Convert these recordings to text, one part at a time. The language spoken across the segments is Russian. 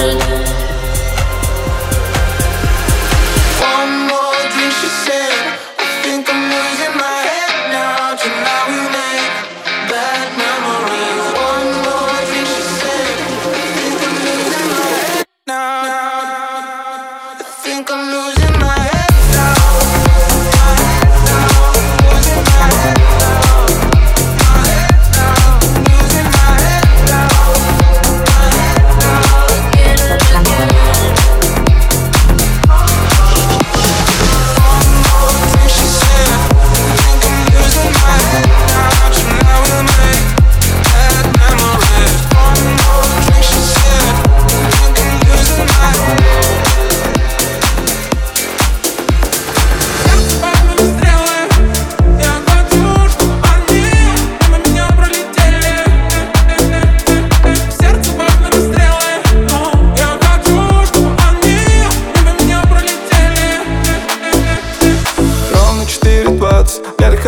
good.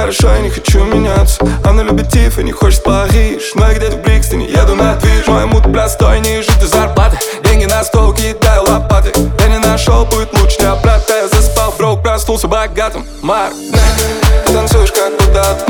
хорошо, я не хочу меняться. Она любит Тиффани, хочет Париж. Но я где-то в Брикстоне, еду на движ. Мой мут простой, не жить зарплаты. Деньги на стол, кидаю лопаты. Я не нашел, будет лучше для брата. Я заспал, брок, проснулся богатым. Марк, танцуешь как будто от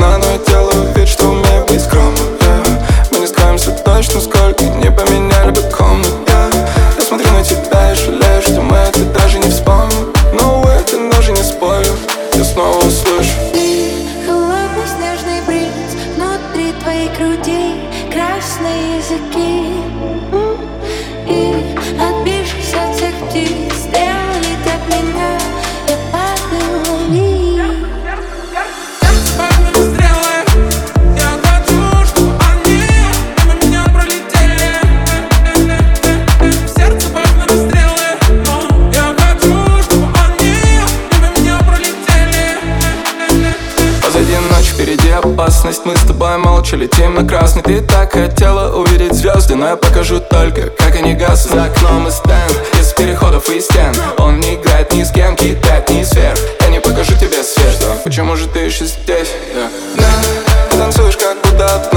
реальность Мы с тобой молча летим на красный. Ты так хотела увидеть звезды Но я покажу только, как они гаснут. За окном и стенд, из переходов и стен. Он не играет ни с кем, кидает ни сверх Я не покажу тебе свет. Почему же ты еще здесь? Да, ты танцуешь как будто